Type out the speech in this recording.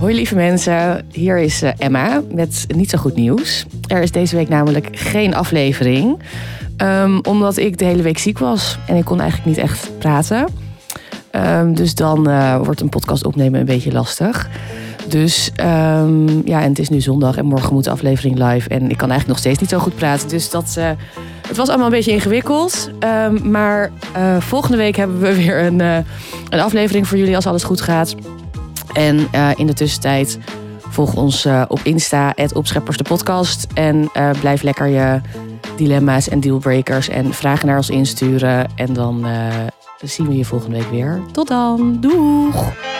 Hoi lieve mensen, hier is eh, Emma met niet zo goed nieuws. Er is deze week namelijk geen aflevering, um, omdat ik de hele week ziek was en ik kon eigenlijk niet echt praten. Um, dus dan uh, wordt een podcast opnemen een beetje lastig. Dus um, ja, en het is nu zondag en morgen moet de aflevering live. En ik kan eigenlijk nog steeds niet zo goed praten. Dus dat, uh, het was allemaal een beetje ingewikkeld. Maar volgende week hebben we weer een, een aflevering voor jullie als alles goed gaat. En in de tussentijd volg ons op Insta, Opscheppers de podcast. En blijf lekker je dilemma's en dealbreakers en vragen naar ons insturen. En dan zien we je volgende week weer. Tot dan. Doeg!